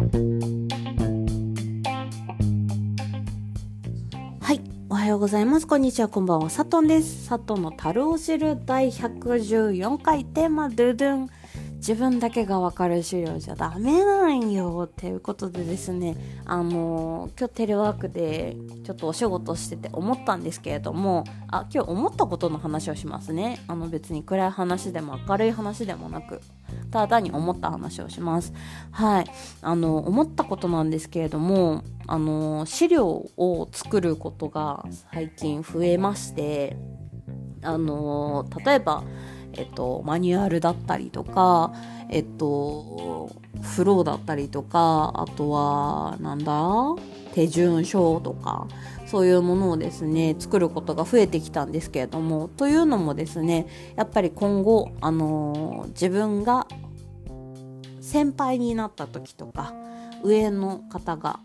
はい。おはようございます。こんにちは。こんばんは。さとんです。さとんの樽を知る第114回テーマ、ドゥドゥン。自分だけがわかる資料じゃダメなんよ。っていうことでですね、あの今日テレワークでちょっとお仕事してて思ったんですけれども、あ、今日思ったことの話をしますね。あの別に暗い話でも明るい話でもなく、ただに思った話をします。はい。あの、思ったことなんですけれども、あの、資料を作ることが最近増えまして、あの、例えば、えっと、マニュアルだったりとか、えっと、フローだったりとか、あとは、なんだ手順書とか、そういうものをですね、作ることが増えてきたんですけれども、というのもですね、やっぱり今後、あの自分が先輩になった時とか、上の方が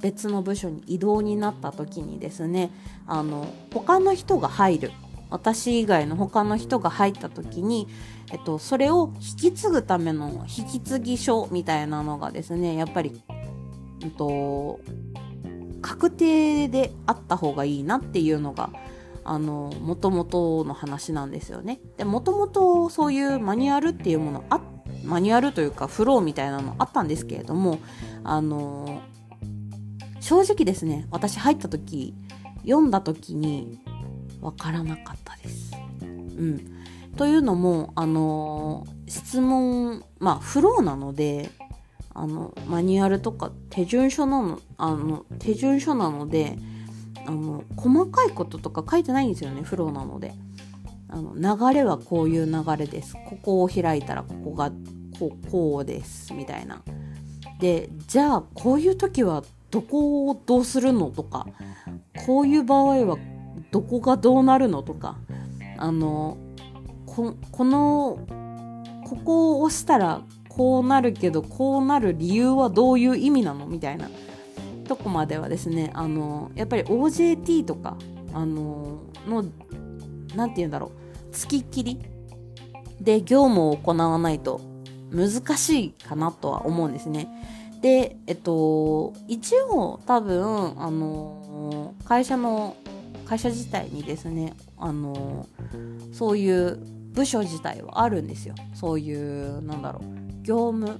別の部署に異動になった時にですね、あの、他の人が入る。私以外の他の人が入った時に、えっと、それを引き継ぐための引き継ぎ書みたいなのがですね、やっぱり、うんと、確定であった方がいいなっていうのが、あの、もともとの話なんですよね。で、もともとそういうマニュアルっていうものあ、マニュアルというかフローみたいなのあったんですけれども、あの、正直ですね、私入った時、読んだ時にわからなかったです。うん。というのも、あの質問、まあ、フローなので、あの、マニュアルとか手順書なの、あの、手順書なので、あの、細かいこととか書いてないんですよね、フローなので。あの、流れはこういう流れです。ここを開いたらここがこう、こうです、みたいな。で、じゃあ、こういう時はどこをどうするのとか、こういう場合はどこがどうなるのとか、あの、ここの、ここを押したらこうなるけど、こうなる理由はどういう意味なのみたいなとこまではですね、あの、やっぱり OJT とか、あの、の、なんて言うんだろう、付きっきりで業務を行わないと難しいかなとは思うんですね。で、えっと、一応多分、あの、会社の、会社自体にですね、あの、そういう部署自体はあるんですよ。そういう、なんだろう、業務、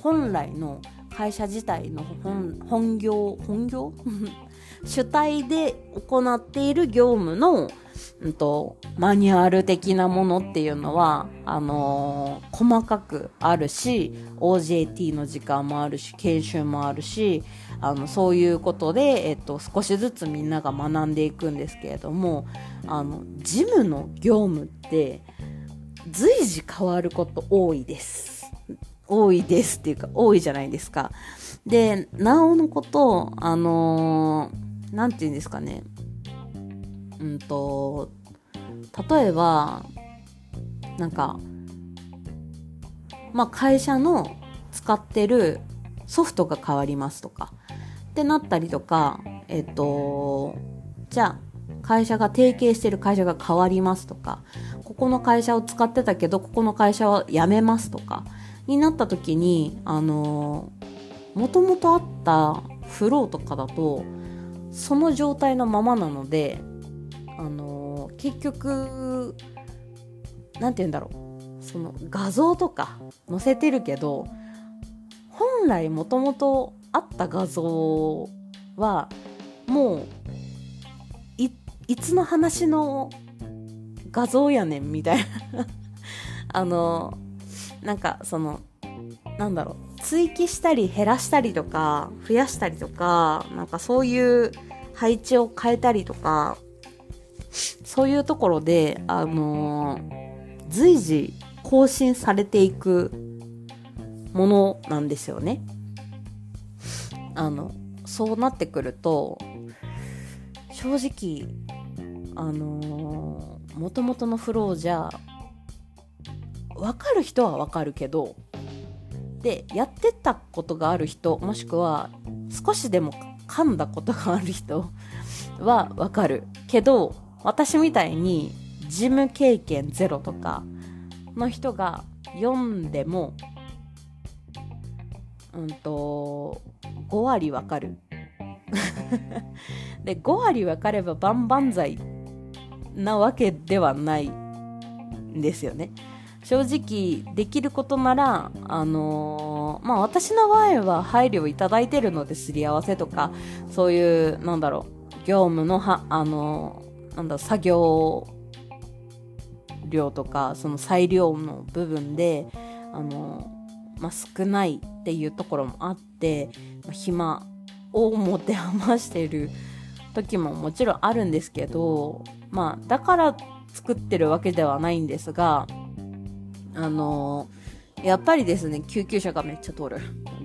本来の会社自体の本本業、本業？主体で行っている業務の、うんと、マニュアル的なものっていうのは、あのー細かくあるし、OJT の時間もあるし、研修もあるし、あの、そういうことで、えっと、少しずつみんなが学んでいくんですけれども、あの、事務の業務って、随時変わること多いです。多いですっていうか、多いじゃないですか。で、なおのこと、あのーなんて言うんですかね。うんと、例えば、なんか、まあ、会社の使ってるソフトが変わりますとか、ってなったりとか、えっと、じゃあ、会社が提携してる会社が変わりますとか、ここの会社を使ってたけど、ここの会社は辞めますとか、になった時に、あの、もともとあったフローとかだと、その状態のままなので、あの、結局、なんて言うんだろう。その画像とか載せてるけど、本来もともとあった画像は、もう、い、いつの話の画像やねんみたいな。あの、なんかその、なんだろう、追記したり減らしたりとか、増やしたりとか、なんかそういう配置を変えたりとか、そういうところで、あの随時更新されていくものなんですよね。あの、そうなってくると、正直、あのー、元々のフローじゃ、わかる人はわかるけど、で、やってたことがある人、もしくは、少しでも噛んだことがある人はわかる。けど、私みたいに、事務経験ゼロとかの人が読んでも、うんと、5割わかる。で、5割わかれば万々歳なわけではないんですよね。正直できることなら、あのー、まあ私の場合は配慮をいただいてるのですり合わせとか、そういう、なんだろう、業務のは、あの、なんだ作業量とか、その裁量の部分で、あの、まあ少ないっていうところもあって、まあ、暇を持て余してる時ももちろんあるんですけど、まあだから作ってるわけではないんですが、あの、やっぱりですね、救急車がめっちゃ通る。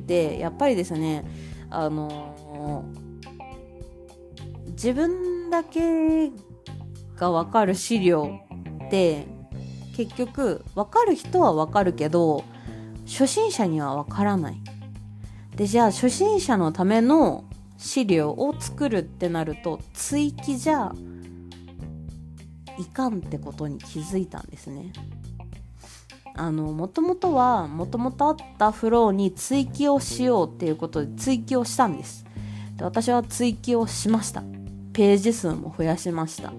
で、やっぱりですね、あの、自分だけがわかる資料って、結局、わかる人はわかるけど、初心者にはわからない。で、じゃあ初心者のための資料を作るってなると、追記じゃいかんってことに気づいたんですね。あの、もともとは、もともとあったフローに追記をしようっていうことで追記をしたんです。で私は追記をしました。ページ数も増やしました。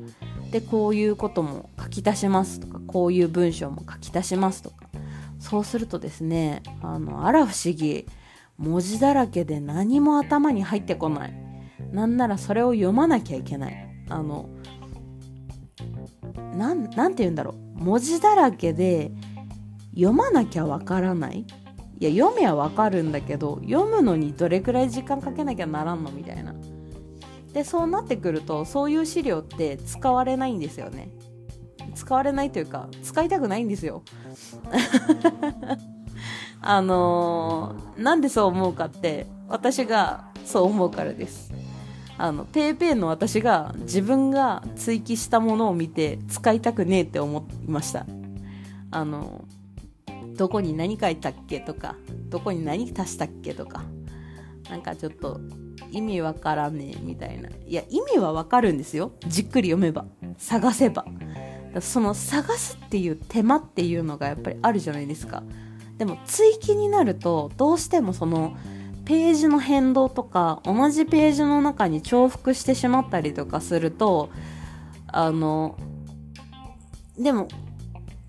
で、こういうことも書き足しますとか、こういう文章も書き足しますとか。そうするとですね、あの、あら不思議、文字だらけで何も頭に入ってこない。なんならそれを読まなきゃいけない。あの、なん、なんて言うんだろう。文字だらけで、読まなきゃわからないいや読めはわかるんだけど読むのにどれくらい時間かけなきゃならんのみたいなでそうなってくるとそういう資料って使われないんですよね。使われないというか使いたくないんですよ。あのー、なんでそう思うかって私がそう思うからです。あの PayPay の私が自分が追記したものを見て使いたくねえって思いました。あのどこに何書いたっけとか、どこに何足したっけとか、なんかちょっと意味わからねえみたいな。いや、意味はわかるんですよ。じっくり読めば。探せば。その探すっていう手間っていうのがやっぱりあるじゃないですか。でも追記になると、どうしてもその、ページの変動とか、同じページの中に重複してしまったりとかすると、あの、でも、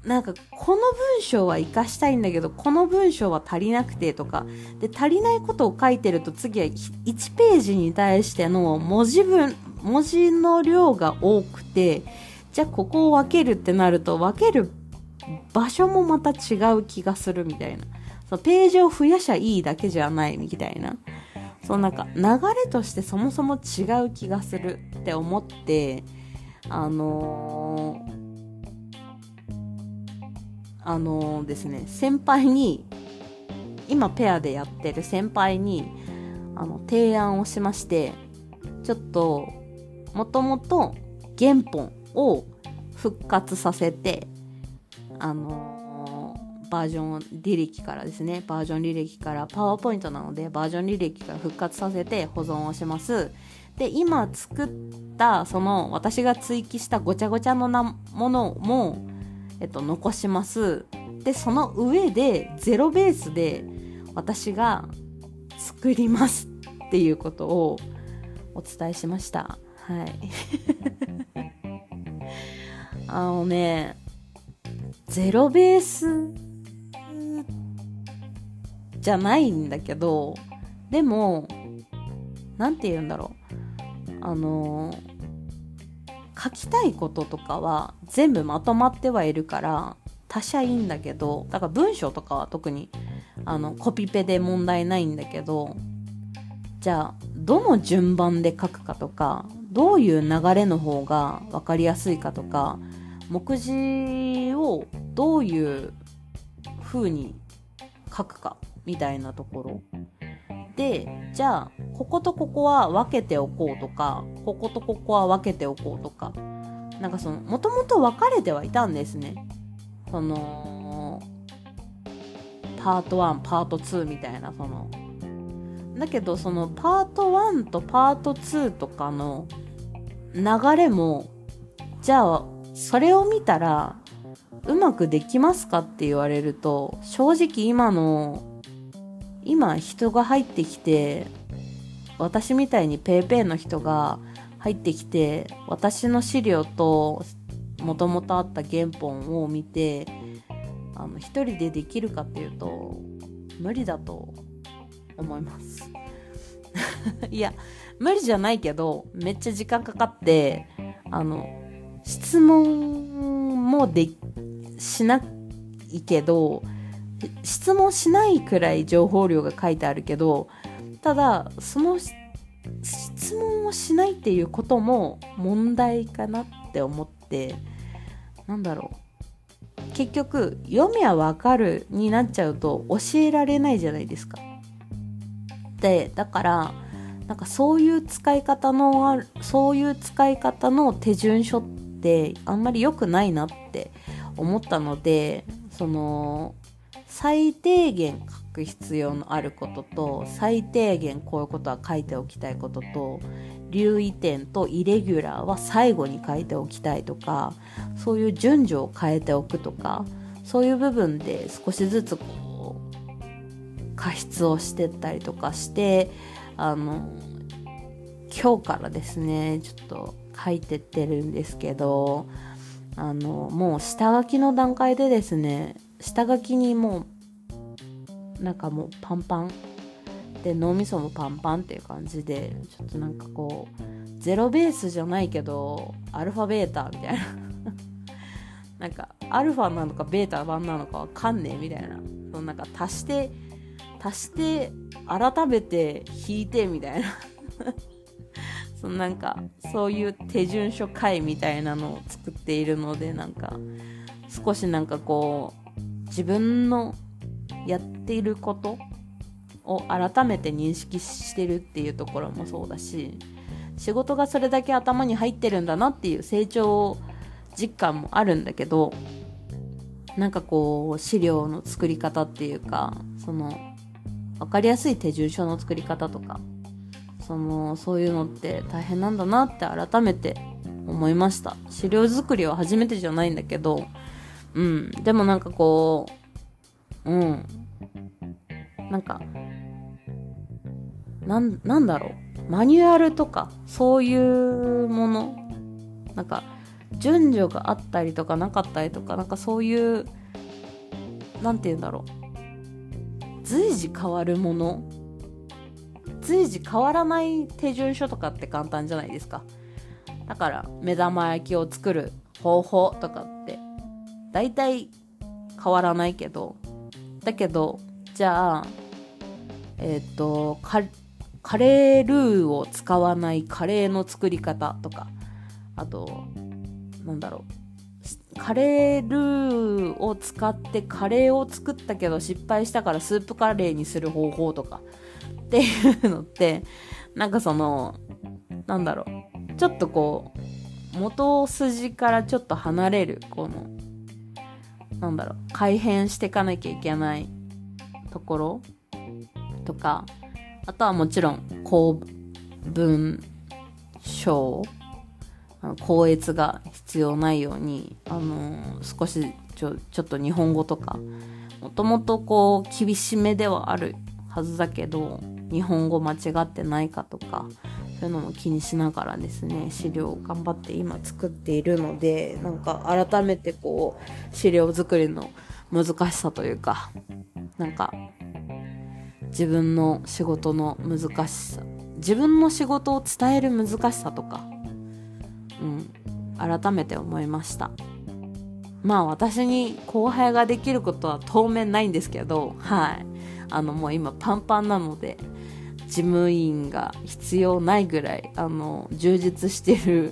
なんかこの文章は活かしたいんだけどこの文章は足りなくてとか。で足りないことを書いてると次は1ページに対しての文字文文字の量が多くてじゃあここを分けるってなると分ける場所もまた違う気がするみたいな。そのページを増やしゃいいだけじゃないみたいな。そのなんか流れとしてそもそも違う気がするって思ってあのーあのですね、先輩に、今ペアでやってる先輩に、あの、提案をしまして、ちょっと、もともと原本を復活させて、あのー、バージョン履歴からですね、バージョン履歴から、パワーポイントなので、バージョン履歴から復活させて保存をします。で、今作った、その、私が追記したごちゃごちゃのなものも、えっと、残します。で、その上で、ゼロベースで私が作りますっていうことをお伝えしました。はい。あのね、ゼロベースじゃないんだけど、でも、なんて言うんだろう。あの書きたいこととかは全部まとまってはいるから他社いいんだけどだから文章とかは特にあのコピペで問題ないんだけどじゃあどの順番で書くかとかどういう流れの方が分かりやすいかとか目次をどういう風に書くかみたいなところ。でじゃあこことここは分けておこうとかこことここは分けておこうとか。なんかそのもともと分かれてはいたんですね。そのパート1パート2みたいなその。だけどそのパート1とパート2とかの流れもじゃあそれを見たらうまくできますかって言われると正直今の今人が入ってきて私みたいに PayPay の人が入ってきて私の資料ともともとあった原本を見てあの一人でできるかっていうと無理だと思います。いや無理じゃないけどめっちゃ時間かかってあの質問もでしないけど質問しないくらい情報量が書いてあるけどただその質問をしないっていうことも問題かなって思ってなんだろう結局読みはわかるになっちゃうと教えられないじゃないですか。でだからなんかそういう使い方のそういう使い方の手順書ってあんまり良くないなって思ったのでその最低限書く必要のあることと最低限こういうことは書いておきたいことと留意点とイレギュラーは最後に書いておきたいとかそういう順序を変えておくとかそういう部分で少しずつこう過失をしてったりとかしてあの今日からですねちょっと書いてってるんですけどあのもう下書きの段階でですね下書きにもうなんかもうパンパンで脳みそもパンパンっていう感じでちょっとなんかこうゼロベースじゃないけどアルファベータみたいな。なんかアルファなのかベータ版なのかわかんねえみたいな。そのなんか足して足して改めて引いてみたいな。そのなんかそういう手順書会みたいなのを作っているのでなんか少しなんかこう自分のやっていることを改めて認識してるっていうところもそうだし仕事がそれだけ頭に入ってるんだなっていう成長実感もあるんだけどなんかこう資料の作り方っていうかその分かりやすい手順書の作り方とかそのそういうのって大変なんだなって改めて思いました。資料作りは初めてじゃないんだけどうん。でもなんかこううん。なんかなんなんだろう。マニュアルとかそういうもの。なんか順序があったりとかなかったりとかなんかそういうなんて言うんだろう。随時変わるもの。随時変わらない手順書とかって簡単じゃないですか。だから目玉焼きを作る方法とか大体変わらないけどだけどじゃあえっ、ー、とカレールーを使わないカレーの作り方とかあとなんだろうカレールーを使ってカレーを作ったけど失敗したからスープカレーにする方法とかっていうのってなんかそのなんだろうちょっとこう元筋からちょっと離れるこのなんだろう改変していかなきゃいけないところとかあとはもちろん公文書校閲が必要ないように、あのー、少しちょちょっと日本語とかもともとこう厳しめではあるはずだけど日本語間違ってないかとかそういうのも気にしながらですね資料を頑張って今作っているのでなんか改めてこう資料作りの難しさというかなんか自分の仕事の難しさ自分の仕事を伝える難しさとかうん改めて思いました。まあ私に後輩ができることは当面ないんですけどはい。あのもう今パンパンなので事務員が必要ないぐらいあの充実してる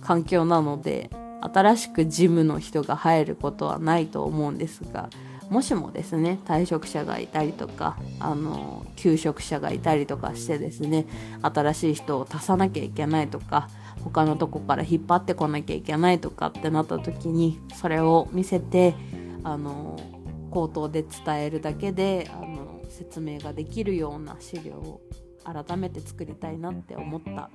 環境なので新しく事務の人が入ることはないと思うんですがもしもですね退職者がいたりとかあの休職者がいたりとかしてですね新しい人を足さなきゃいけないとか他のとこから引っ張ってこなきゃいけないとかってなった時にそれを見せてあの口頭で伝えるだけであの説明ができるような資料を改めて作りたいなって思った。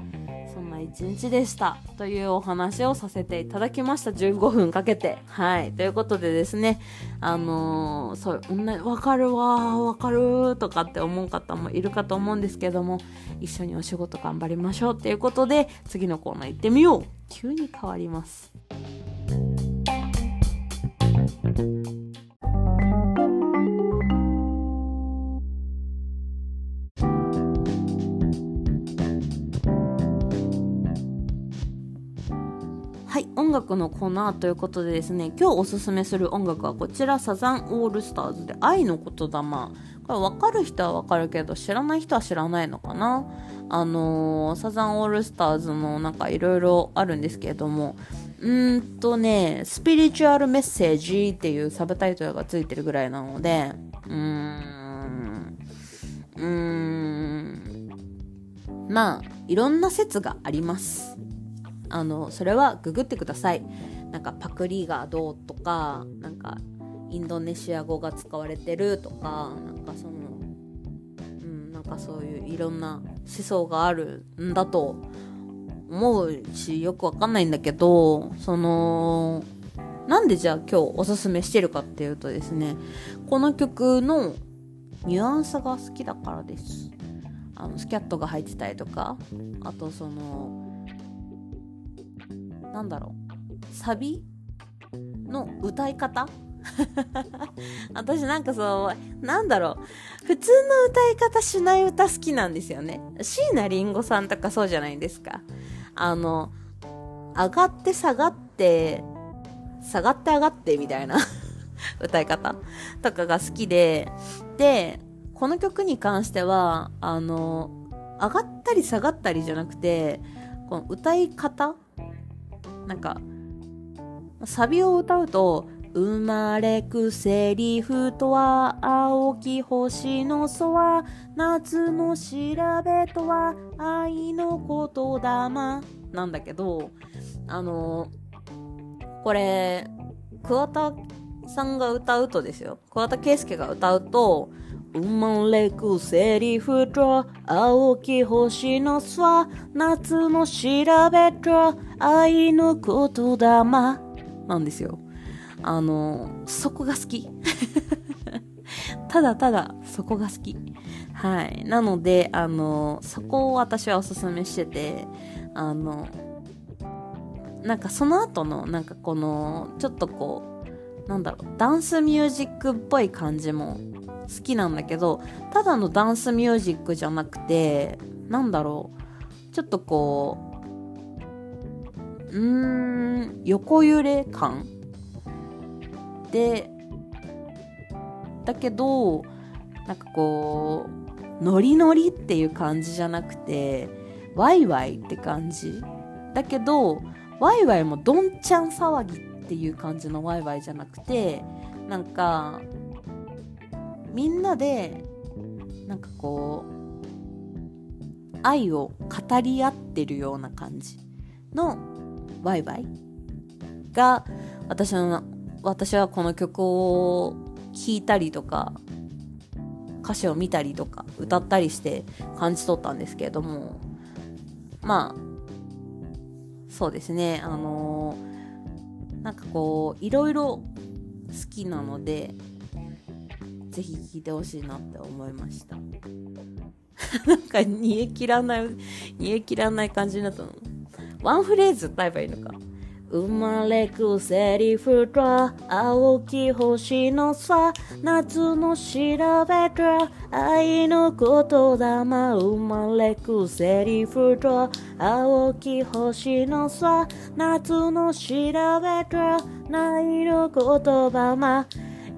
そんな一日でした。というお話をさせていただきました。15分かけて。はい。ということでですね。あのー、そうわかるわわかるとかって思う方もいるかと思うんですけども一緒にお仕事頑張りましょうっていうことで次のコーナー行ってみよう。急に変わります。音楽のコーナーということでですね、今日おすすめする音楽はこちら、サザンオールスターズで愛の言霊。これ分かる人は分かるけど、知らない人は知らないのかな？あのー、サザンオールスターズのなんかいろいろあるんですけれども、うんとね、スピリチュアルメッセージっていうサブタイトルがついてるぐらいなので、うーん、うーん、まあ、いろんな説があります。あのそれはググってください。なんかパクリがどうとかなんかインドネシア語が使われてるとかなんかそのうんなんかそういういろんな思想があるんだと思うしよくわかんないんだけどそのなんでじゃあ今日おすすめしてるかっていうとですねこの曲のニュアンスが好きだからです。あのスキャットが入ってたりとかあとそのなんだろう。サビの歌い方？私なんかそうなんだろう。普通の歌い方しない歌好きなんですよね。椎名林檎さんとかそうじゃないですか。あの上がって下がって下がって上がってみたいな 歌い方？とかが好きで。でこの曲に関してはあの上がったり下がったりじゃなくてこの歌い方なんかサビを歌うと生まれくセリフとは青き星の空夏の調べとは愛の言霊。なんだけどあのこれ桑田さんが歌うとですよ。桑田佳祐が歌うと生まれくセリフと青き星の空夏の調べと愛の言霊なんですよ。あの、そこが好き。ただただそこが好き。はい。なので、あの、そこを私はおすすめしてて、あの、なんかその後の、なんかこの、ちょっとこう、なんだろう、ダンスミュージックっぽい感じも好きなんだけどただのダンスミュージックじゃなくてなんだろうちょっとこううーん横揺れ感？でだけどなんかこうノリノリっていう感じじゃなくてワイワイって感じ？だけどワイワイもどんちゃん騒ぎっていう感じのワイワイじゃなくてなんかみんなでなんかこう愛を語り合ってるような感じのワイワイが私の私はこの曲を聴いたりとか歌詞を見たりとか歌ったりして感じ取ったんですけれどもまあそうですねあのー、なんかこういろいろ好きなのでぜひ聞いてほしいなって思いました。なんか煮え切らない煮え切らない感じになったの。ワンフレーズ歌えばいいのか。生まれくセリフと青き星のさ。夏の調べと愛の言霊。生まれくセリフと青き星のさ。夏の調べと愛の言霊。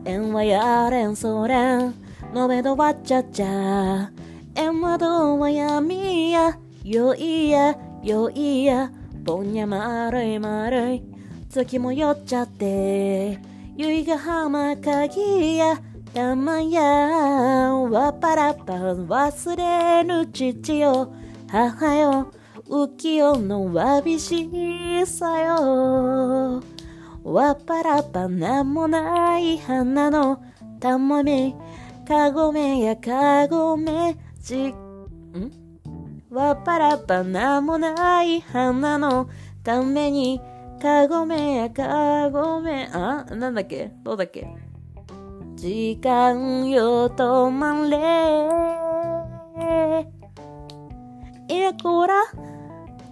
縁はやれんそれん。のべどわっちゃっちゃ。縁はどうは闇や。よいやよいや。ぼんや丸い丸い。月も酔っちゃって。ゆいが浜鍵や山やわっぱらっぱ忘れぬ父よ。母よ。浮世のわびしさよ。わっぱらっぱなんもない花の。たまみかごめやかごめ。じん？わっぱらぱなもない花のためにかごめやかごめあなんだっけ？どうだっけ？時間よ止まれ。いやこら。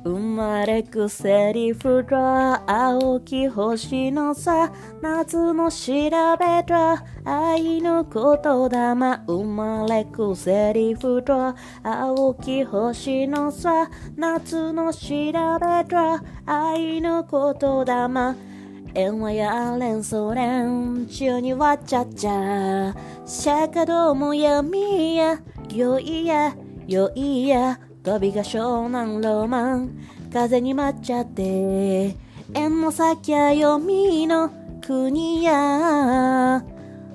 生まれくセリフだ青き星のさ夏の調べだ愛の言霊。生まれくセリフだ青き星のさ夏の調べだ愛の言霊。縁はやれんそれん中にわちゃっちゃ。釈迦ども闇やよいやよいや。飛びが湘南ロマン風に舞っちゃって縁の先や読みの国や。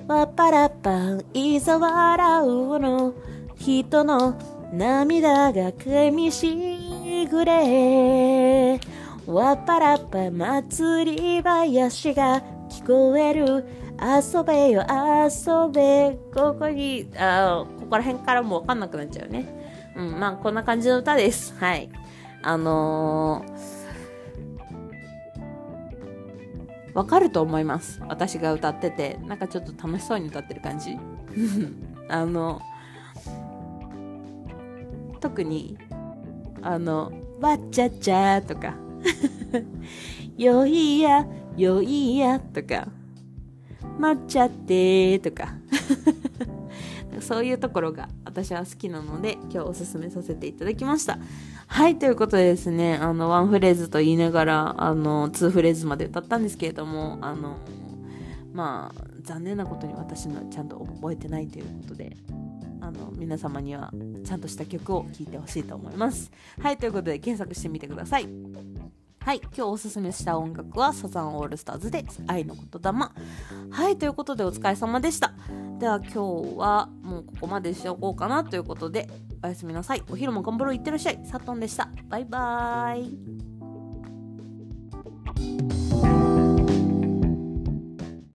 わっぱらっぱいざ笑うの人の涙が噛みしぐれ。わっぱらっぱ祭り林が聞こえる。遊べよ遊べ。ここにあここら辺からもうわかんなくなっちゃうね。うん、まあ、こんな感じの歌です。はい。あのー、わかると思います。私が歌ってて、なんかちょっと楽しそうに歌ってる感じ。あの、特に、あの、わっちゃっちゃとか、よいや、よいやとか、まっちゃってとか、そういうところが私は好きなので今日おすすめさせていただきました。はいということでですねあのワンフレーズと言いながらあのツーフレーズまで歌ったんですけれどもあのまあ残念なことに私のちゃんと覚えてないということであの皆様にはちゃんとした曲を聴いてほしいと思います。はいということで検索してみてください。はい、今日おすすめした音楽はサザンオールスターズで愛の言霊。はい、ということでお疲れ様でした。では今日はもうここまでしておこうかなということで、おやすみなさい。お昼も頑張ろう。いってらっしゃい。サトンでした。バイバーイ。